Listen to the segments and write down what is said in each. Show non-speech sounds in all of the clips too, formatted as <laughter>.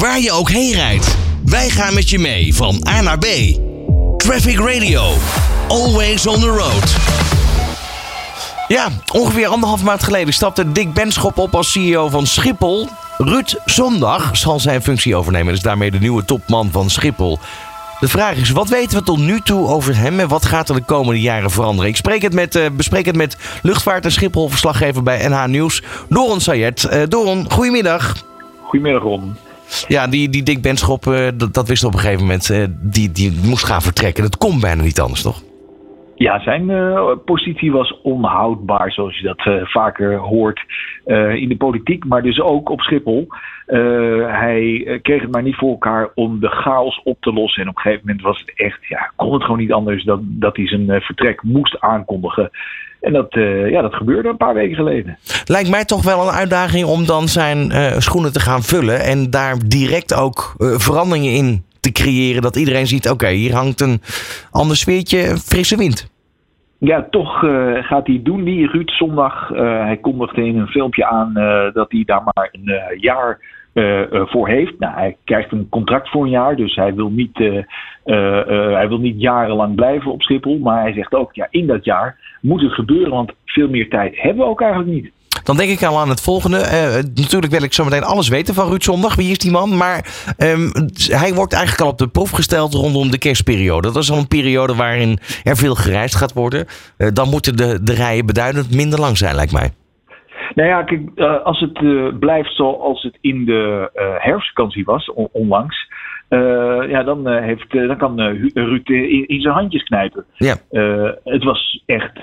waar je ook heen rijdt. Wij gaan met je mee van A naar B. Traffic Radio. Always on the road. Ja, ongeveer anderhalf maand geleden stapte Dick Benschop op als CEO van Schiphol. Ruud Zondag zal zijn functie overnemen en is daarmee de nieuwe topman van Schiphol. De vraag is, wat weten we tot nu toe over hem en wat gaat er de komende jaren veranderen? Ik spreek het met, uh, bespreek het met luchtvaart- en Schiphol-verslaggever bij NH Nieuws, Doron Sayed. Uh, Doron, goedemiddag. Goedemiddag, Ron. Ja, die, die Dick Benschop, uh, dat, dat wist op een gegeven moment, die, die moest gaan vertrekken. Dat kon bijna niet anders, toch? Ja, zijn uh, positie was onhoudbaar, zoals je dat uh, vaker hoort uh, in de politiek, maar dus ook op Schiphol. hij kreeg het maar niet voor elkaar om de chaos op te lossen. En op een gegeven moment was het echt, ja, kon het gewoon niet anders dan dat hij zijn vertrek moest aankondigen. En dat, ja, dat gebeurde een paar weken geleden. Lijkt mij toch wel een uitdaging om dan zijn schoenen te gaan vullen en daar direct ook veranderingen in te creëren. Dat iedereen ziet, oké, hier hangt een ander sfeertje, frisse wind. Ja, toch uh, gaat hij doen, die Ruud zondag. Uh, hij kondigde in een filmpje aan uh, dat hij daar maar een jaar voor heeft. Nou, hij krijgt een contract voor een jaar, dus hij wil, niet, hij wil niet jarenlang blijven op Schiphol. Maar hij zegt ook, ja, in dat jaar moet het gebeuren, want veel meer tijd hebben we ook eigenlijk niet. Dan denk ik al aan het volgende. Uh, natuurlijk wil ik zo meteen alles weten van Ruud Zondag. Wie is die man? Maar um, hij wordt eigenlijk al op de proef gesteld rondom de kerstperiode. Dat is al een periode waarin er veel gereisd gaat worden. Uh, dan moeten de, de rijen beduidend minder lang zijn, lijkt mij. Nou ja, kijk, uh, als het blijft zoals het in de herfstvakantie was, on onlangs. Uh, ja, dan, uh, heeft, uh, dan kan Ruud in, in, zijn handjes knijpen. Ja. het was echt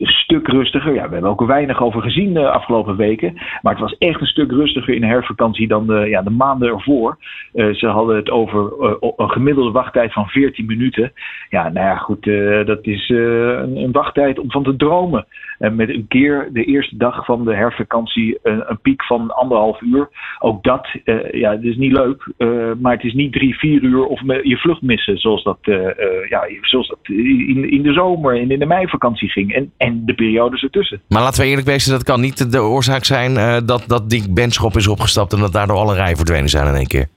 een stuk rustiger. Ja, we hebben ook weinig over gezien de afgelopen weken. Maar het was echt een stuk rustiger in de herfstvakantie dan de, ja, de maanden ervoor. ze hadden het over een gemiddelde wachttijd van 14 minuten. Ja, nou ja, goed, dat is een, een, wachttijd om van te dromen. En met een keer de eerste dag van de herfstvakantie een, piek van anderhalf uur. Ook dat, ja, het is niet leuk, maar het is niet drie, vier uur of je vlucht missen. Zoals dat, ja, zoals dat in, in de zomer en in de meivakantie ging. En de periodes ertussen. Maar laten we eerlijk wezen, dat kan niet de oorzaak zijn uh, dat, dat die benchop is opgestapt. En dat daardoor alle rijen verdwenen zijn in één keer.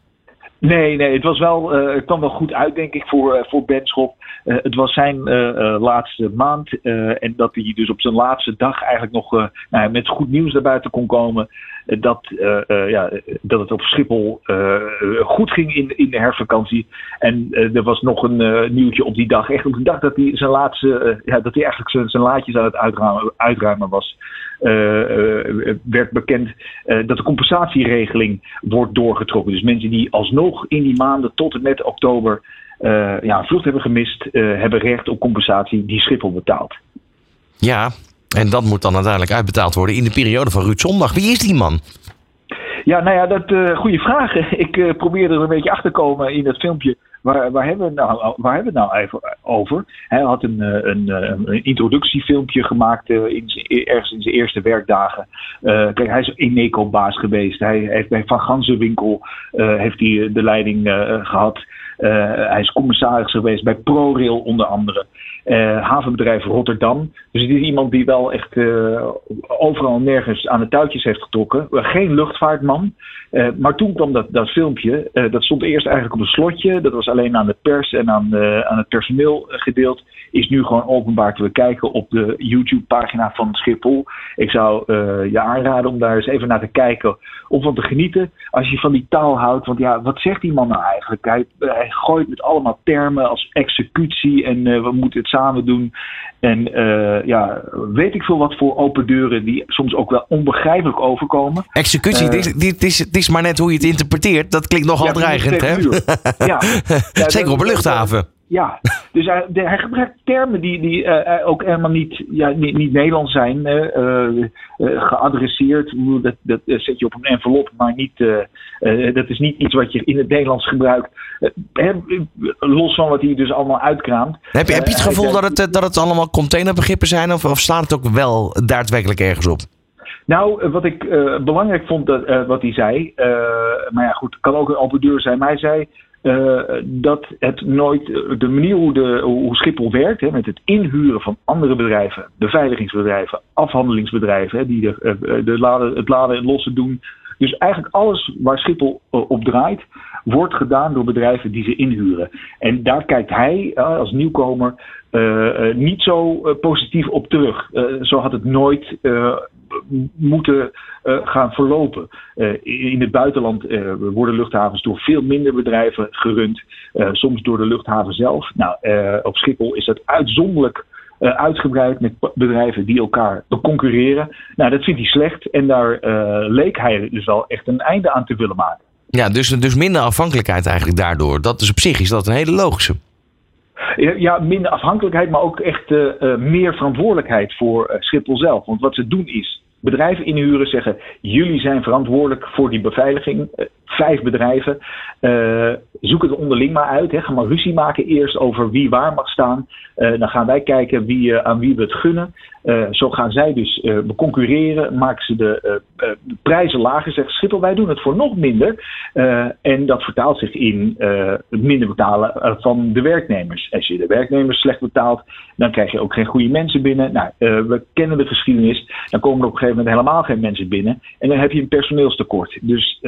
Nee, nee, het was wel, uh, het kwam wel goed uit, denk ik, voor, uh, voor Benschop. Uh, het was zijn laatste maand. en dat hij dus op zijn laatste dag eigenlijk nog nou, met goed nieuws naar buiten kon komen. dat, ja, dat het op Schiphol goed ging in, in de hervakantie. En er was nog een nieuwtje op die dag. Echt op de dag dat hij zijn laatste, ja, dat hij eigenlijk zijn, zijn laadjes aan het uitruimen was. Werd bekend dat de compensatieregeling wordt doorgetrokken. Dus mensen die alsnog in die maanden tot en met oktober ja, vlucht hebben gemist, hebben recht op compensatie die Schiphol betaalt. Ja, en dat moet dan uiteindelijk uitbetaald worden in de periode van Ruud Zondag. Wie is die man? Ja, nou ja, dat uh, goede vraag. <laughs> Ik uh, probeerde er een beetje achter te komen in het filmpje. Waar, waar, hebben we nou, waar hebben we het nou even over? Hij had een, een, een introductiefilmpje gemaakt uh, in ergens in zijn eerste werkdagen. kijk, hij is Eneco-baas geweest. Hij heeft bij Van Ganzenwinkel heeft hij de leiding gehad. hij is commissaris geweest bij ProRail onder andere. Uh, havenbedrijf Rotterdam. Dus het is iemand die wel echt uh, overal nergens aan de touwtjes heeft getrokken. Uh, geen luchtvaartman. maar toen kwam dat, dat filmpje. dat stond eerst eigenlijk op een slotje. Dat was alleen aan de pers en aan, aan het personeel gedeeld. Is nu gewoon openbaar te bekijken op de YouTube-pagina van Schiphol. Ik zou je aanraden om daar eens even naar te kijken. Om van te genieten. Als je van die taal houdt. Want ja, wat zegt die man nou eigenlijk? Hij gooit met allemaal termen als executie en we moeten het samen doen. En uh, ja, weet ik veel wat voor open deuren die soms ook wel onbegrijpelijk overkomen. Executie, uh, dit, dit, is, het is maar net hoe je het interpreteert. Dat klinkt nogal ja, dreigend, hè? Ja. <laughs> ja. Zeker op een luchthaven. Ja, dus hij, de, hij, gebruikt termen die, die uh, ook helemaal niet, ja, niet, niet Nederlands zijn, uh, geadresseerd. Dat, dat zet je op een envelop, maar niet, dat is niet iets wat je in het Nederlands gebruikt. los van wat hij dus allemaal uitkraamt. Heb je, heb je het gevoel dat het, dat het allemaal containerbegrippen zijn, of, of slaat het ook wel daadwerkelijk ergens op? Nou, wat ik belangrijk vond, dat, wat hij zei, maar ja goed, het kan ook een open deur zijn, maar hij zei uh, dat het nooit, de manier hoe, de, hoe Schiphol werkt, hè, met het inhuren van andere bedrijven, beveiligingsbedrijven, afhandelingsbedrijven, hè, die de, de laden, het laden en lossen doen Dus eigenlijk alles waar Schiphol op draait, wordt gedaan door bedrijven die ze inhuren. En daar kijkt hij als nieuwkomer niet zo positief op terug. zo had het nooit moeten gaan verlopen. in het buitenland worden luchthavens door veel minder bedrijven gerund, soms door de luchthaven zelf. Nou, op Schiphol is dat uitzonderlijk uitgebreid met bedrijven die elkaar concurreren. Nou, dat vindt hij slecht en daar leek hij dus wel echt een einde aan te willen maken. Ja, dus, dus minder afhankelijkheid eigenlijk daardoor. Dat is op zich is dat een hele logische. Ja, minder afhankelijkheid, maar ook echt uh, meer verantwoordelijkheid voor Schiphol zelf. Want wat ze doen is bedrijven inhuren, zeggen: jullie zijn verantwoordelijk voor die beveiliging vijf bedrijven. Uh, zoek het onderling maar uit. Hè. Ga maar ruzie maken eerst over wie waar mag staan. Uh, dan gaan wij kijken wie, aan wie we het gunnen. Zo gaan zij dus concurreren. Maken ze de prijzen lager. Zegt Schiphol, wij doen het voor nog minder. en dat vertaalt zich in het minder betalen van de werknemers. Als je de werknemers slecht betaalt, dan krijg je ook geen goede mensen binnen. Nou, we kennen de geschiedenis. Dan komen er op een gegeven moment helemaal geen mensen binnen. En dan heb je een personeelstekort. Dus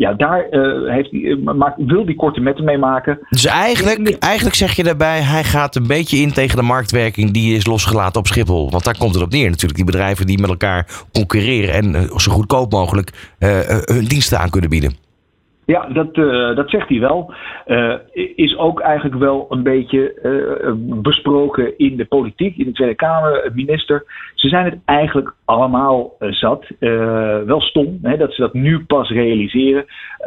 ja, daar uh, heeft die, uh, maakt, wil die korte metten mee maken. Dus eigenlijk, eigenlijk zeg je daarbij, hij gaat een beetje in tegen de marktwerking die is losgelaten op Schiphol. Want daar komt het op neer natuurlijk. Die bedrijven die met elkaar concurreren en uh, zo goedkoop mogelijk hun diensten aan kunnen bieden. Ja, dat, uh, dat zegt hij wel. Uh, is ook eigenlijk wel een beetje uh, besproken in de politiek, in de Tweede Kamer, minister. Ze zijn het eigenlijk allemaal zat. wel stom hè, dat ze dat nu pas realiseren.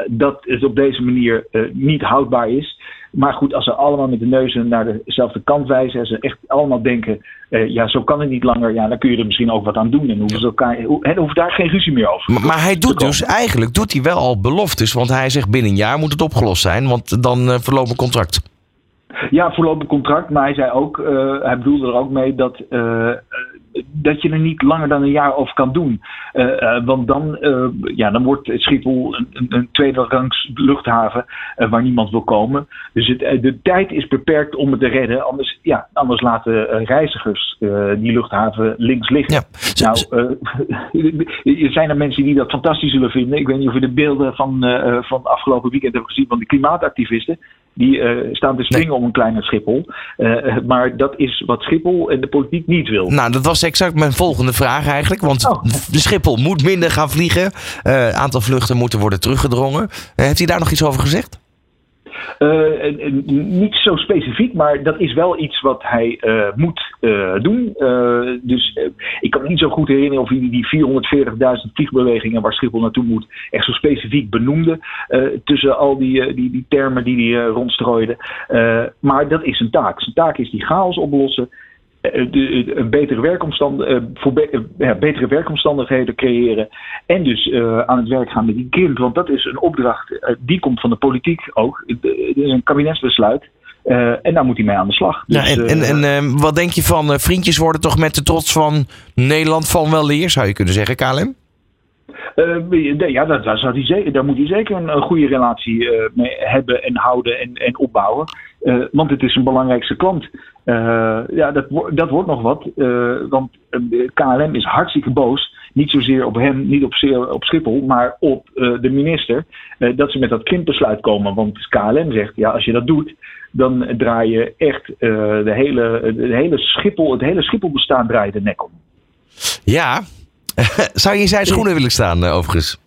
dat het op deze manier niet houdbaar is. Maar goed, als ze allemaal met de neuzen naar dezelfde kant wijzen en ze echt allemaal denken, uh, ja, zo kan het niet langer, ja, dan kun je er misschien ook wat aan doen. En hoeven, ze elkaar, en hoeft daar geen ruzie meer over. Maar, maar hij doet dus, eigenlijk doet hij wel al beloftes, want hij zegt binnen een jaar moet het opgelost zijn, want dan uh, verloopt een contract. Ja, voorlopig contract. Maar hij zei ook, uh, hij bedoelde er ook mee dat, dat je er niet langer dan een jaar over kan doen. Uh, want dan, ja, dan wordt Schiphol een, een, een tweede rangs luchthaven waar niemand wil komen. Dus het, de tijd is beperkt om het te redden. Anders, ja, anders laten reizigers die luchthaven links liggen. Ja. Nou, <laughs> er zijn er mensen die dat fantastisch zullen vinden. Ik weet niet of je de beelden van, van afgelopen weekend hebt gezien van de klimaatactivisten. Die uh, staan te springen om een kleine Schiphol. Uh, maar dat is wat Schiphol en de politiek niet wil. Nou, dat was exact mijn volgende vraag eigenlijk. Want oh. de Schiphol moet minder gaan vliegen. Uh, aantal vluchten moeten worden teruggedrongen. heeft hij daar nog iets over gezegd? Uh, niet zo specifiek, maar dat is wel iets wat hij uh, moet uh, doen. dus ik kan me niet zo goed herinneren of hij die 440.000 vliegbewegingen waar Schiphol naartoe moet echt zo specifiek benoemde. tussen al die, die, die termen die hij rondstrooide. maar dat is zijn taak. Zijn taak is die chaos oplossen. Eh, een betere, werkomstand, uh, voor be, uh, ja, betere werkomstandigheden creëren. En dus uh, aan het werk gaan met die kind. Want dat is een opdracht, die komt van de politiek ook. Het is een kabinetsbesluit. en daar moet hij mee aan de slag. Dus, ja, en en, en wat denk je van vriendjes worden toch met de trots van Nederland van wel leer, zou je kunnen zeggen, KLM? Uh, ja, daar, daar, zou die, daar moet hij zeker een, een goede relatie uh, mee hebben en houden en, en opbouwen. Uh, want het is een belangrijkste klant. ja, dat, dat wordt nog wat. want KLM is hartstikke boos. Niet zozeer op hem, niet op, op Schiphol, maar op de minister. dat ze met dat kindbesluit komen. Want KLM zegt, ja, als je dat doet, dan draai je echt de hele, de hele Schiphol, het hele Schipholbestaan draait de nek om. Ja, <laughs> Zou je in zijn schoenen willen staan, overigens?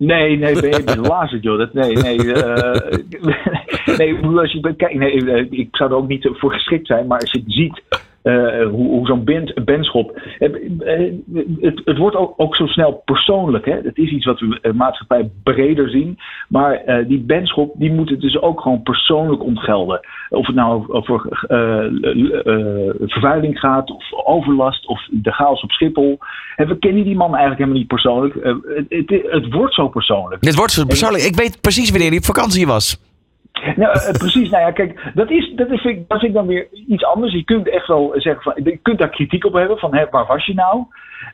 Nee, nee, ben je blazen, joh. Dat, nee, nee. <laughs> Uh, nee, als je, kijk, nee, eh, ik zou er ook niet voor geschikt zijn, maar als je het ziet uh, hoe, zo'n band, bandschop. Het, het, het, wordt ook, ook, zo snel persoonlijk. Hè? Het is iets wat we maatschappij breder zien. Maar die bandschop die moet het dus ook gewoon persoonlijk ontgelden. Of het nou over vervuiling gaat, of overlast, of de chaos op Schiphol. We kennen die man eigenlijk helemaal niet persoonlijk. Het, het, wordt zo persoonlijk. Het wordt zo persoonlijk. Ik weet precies wanneer hij op vakantie was. Nou, uh, precies. Nou ja, kijk, dat is, dat, is, dat vind ik dan weer iets anders. Je kunt echt wel zeggen van, je kunt daar kritiek op hebben van, hè, waar was je nou?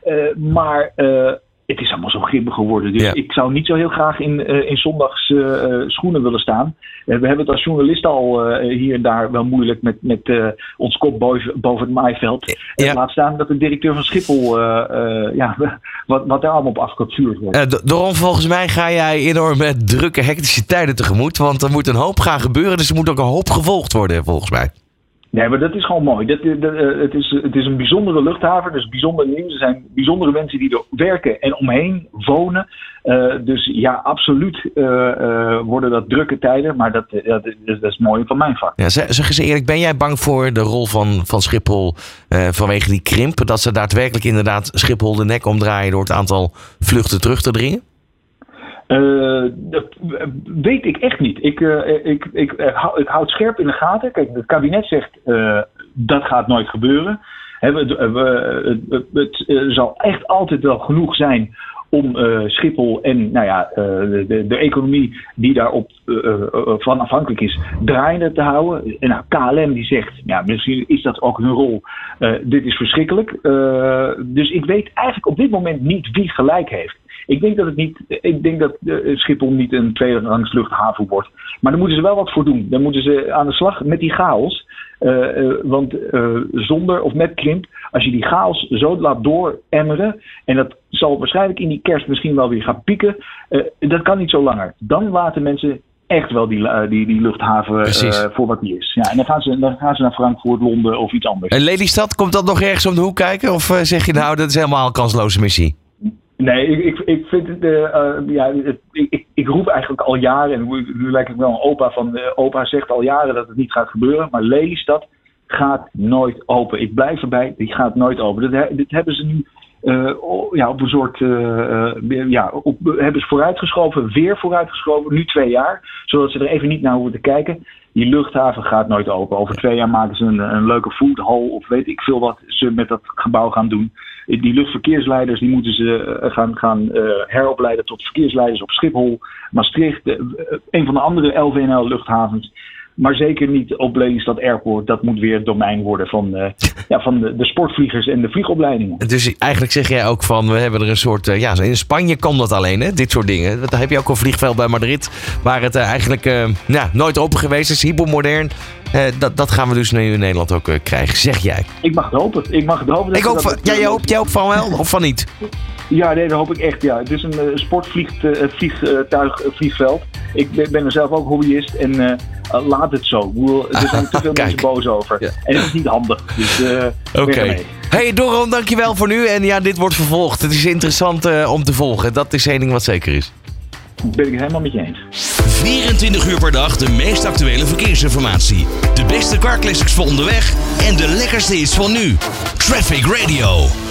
Uh, maar uh, het is allemaal zo grimmig geworden. Dus Ja. ik zou niet zo heel graag in, eh, in zondags eh, eh, schoenen willen staan. We hebben het als journalist al hier en daar wel moeilijk met, met ons kop boven, boven het maaiveld. Ja. Laat staan dat de directeur van Schiphol, ja, <laughs> wat, wat daar allemaal op afgevuurd wordt. D- Doron, volgens mij ga jij enorme drukke, hectische tijden tegemoet. Want er moet een hoop gaan gebeuren. Dus er moet ook een hoop gevolgd worden, volgens mij. Nee, maar dat is gewoon mooi. Dat, eh, het, is, het is een bijzondere luchthaven, dus bijzonder nieuws. Er zijn bijzondere mensen die er werken en omheen wonen. Eh, dus ja, absoluut eh, worden dat drukke tijden. Maar dat, dat, is- dat is mooi van mijn vak. Ja, zeg, eens eerlijk, ben jij bang voor de rol van, van Schiphol vanwege die krimp? Dat ze daadwerkelijk inderdaad Schiphol de nek omdraaien door het aantal vluchten terug te dringen? Eh, dat weet ik echt niet. Ik, eh, ik, ik, eh, ik hou het scherp in de gaten. Kijk, het kabinet zegt dat gaat nooit gebeuren. We, we, het, het, zal echt altijd wel genoeg zijn om Schiphol en nou ja, de, de, economie die daarop van afhankelijk is, draaiende te houden. En nou, KLM die zegt, ja, misschien is dat ook hun rol. dit is verschrikkelijk. dus ik weet eigenlijk op dit moment niet wie gelijk heeft. Ik denk dat het niet. Ik denk dat uh, Schiphol niet een tweederangs luchthaven wordt. Maar daar moeten ze wel wat voor doen. Dan moeten ze aan de slag met die chaos. Uh, uh, want zonder of met krimp, als je die chaos zo laat dooremmeren. En dat zal waarschijnlijk in die kerst misschien wel weer gaan pieken. dat kan niet zo langer. Dan laten mensen echt wel die, die, die luchthaven voor wat die is. Ja, en dan gaan, ze, dan gaan ze naar Frankfurt, Londen of iets anders. En Lelystad, komt dat nog ergens om de hoek kijken? Of zeg je nou, dat is helemaal een kansloze missie? Nee, ik, ik, ik vind het, uh, uh, ja, het, ik, ik, roep eigenlijk al jaren, en nu, lijkt ik wel een opa van, uh, opa zegt al jaren dat het niet gaat gebeuren, maar Lelystad gaat nooit open. Ik blijf erbij, die gaat nooit open. Dit hebben ze nu ja, op een soort, ja, op, hebben ze vooruitgeschoven, weer vooruitgeschoven, nu twee jaar, zodat ze er even niet naar hoeven te kijken. Die luchthaven gaat nooit open. Over twee jaar maken ze een, een leuke food hall of weet ik veel wat ze met dat gebouw gaan doen. Die luchtverkeersleiders die moeten ze gaan, gaan heropleiden tot verkeersleiders op Schiphol, Maastricht, een van de andere LVNL luchthavens. Maar zeker niet op Lelystad Airport. Dat moet weer het domein worden van, uh, <laughs> ja, van de, de, sportvliegers en de vliegopleidingen. Dus eigenlijk zeg jij ook van, we hebben er een soort... Ja, in Spanje kan dat alleen, hè? Dit soort dingen. Daar heb je ook een vliegveld bij Madrid... waar het eigenlijk ja, nooit open geweest is, hypermodern. dat, dat gaan we dus nu in Nederland ook krijgen, zeg jij. Ik mag het hopen. Ik mag het hopen. Ik hoop van, jij, hoopt, jij hoopt van wel of van niet? Ja, nee, dat hoop ik echt. Ja. Het is een uh, sportvliegtuig, uh, vliegveld. Ik ben, ben er zelf ook hobbyist en uh, laat het zo. Er zijn te veel mensen boos over. Ja. En het is niet handig. Dus Oké. Okay. Hey Doron, dankjewel voor nu. En ja, dit wordt vervolgd. Het is interessant om te volgen. Dat is één ding wat zeker is. Ben ik het helemaal met je eens. 24 uur per dag de meest actuele verkeersinformatie. De beste car classics voor onderweg en de lekkerste is van nu. Traffic Radio.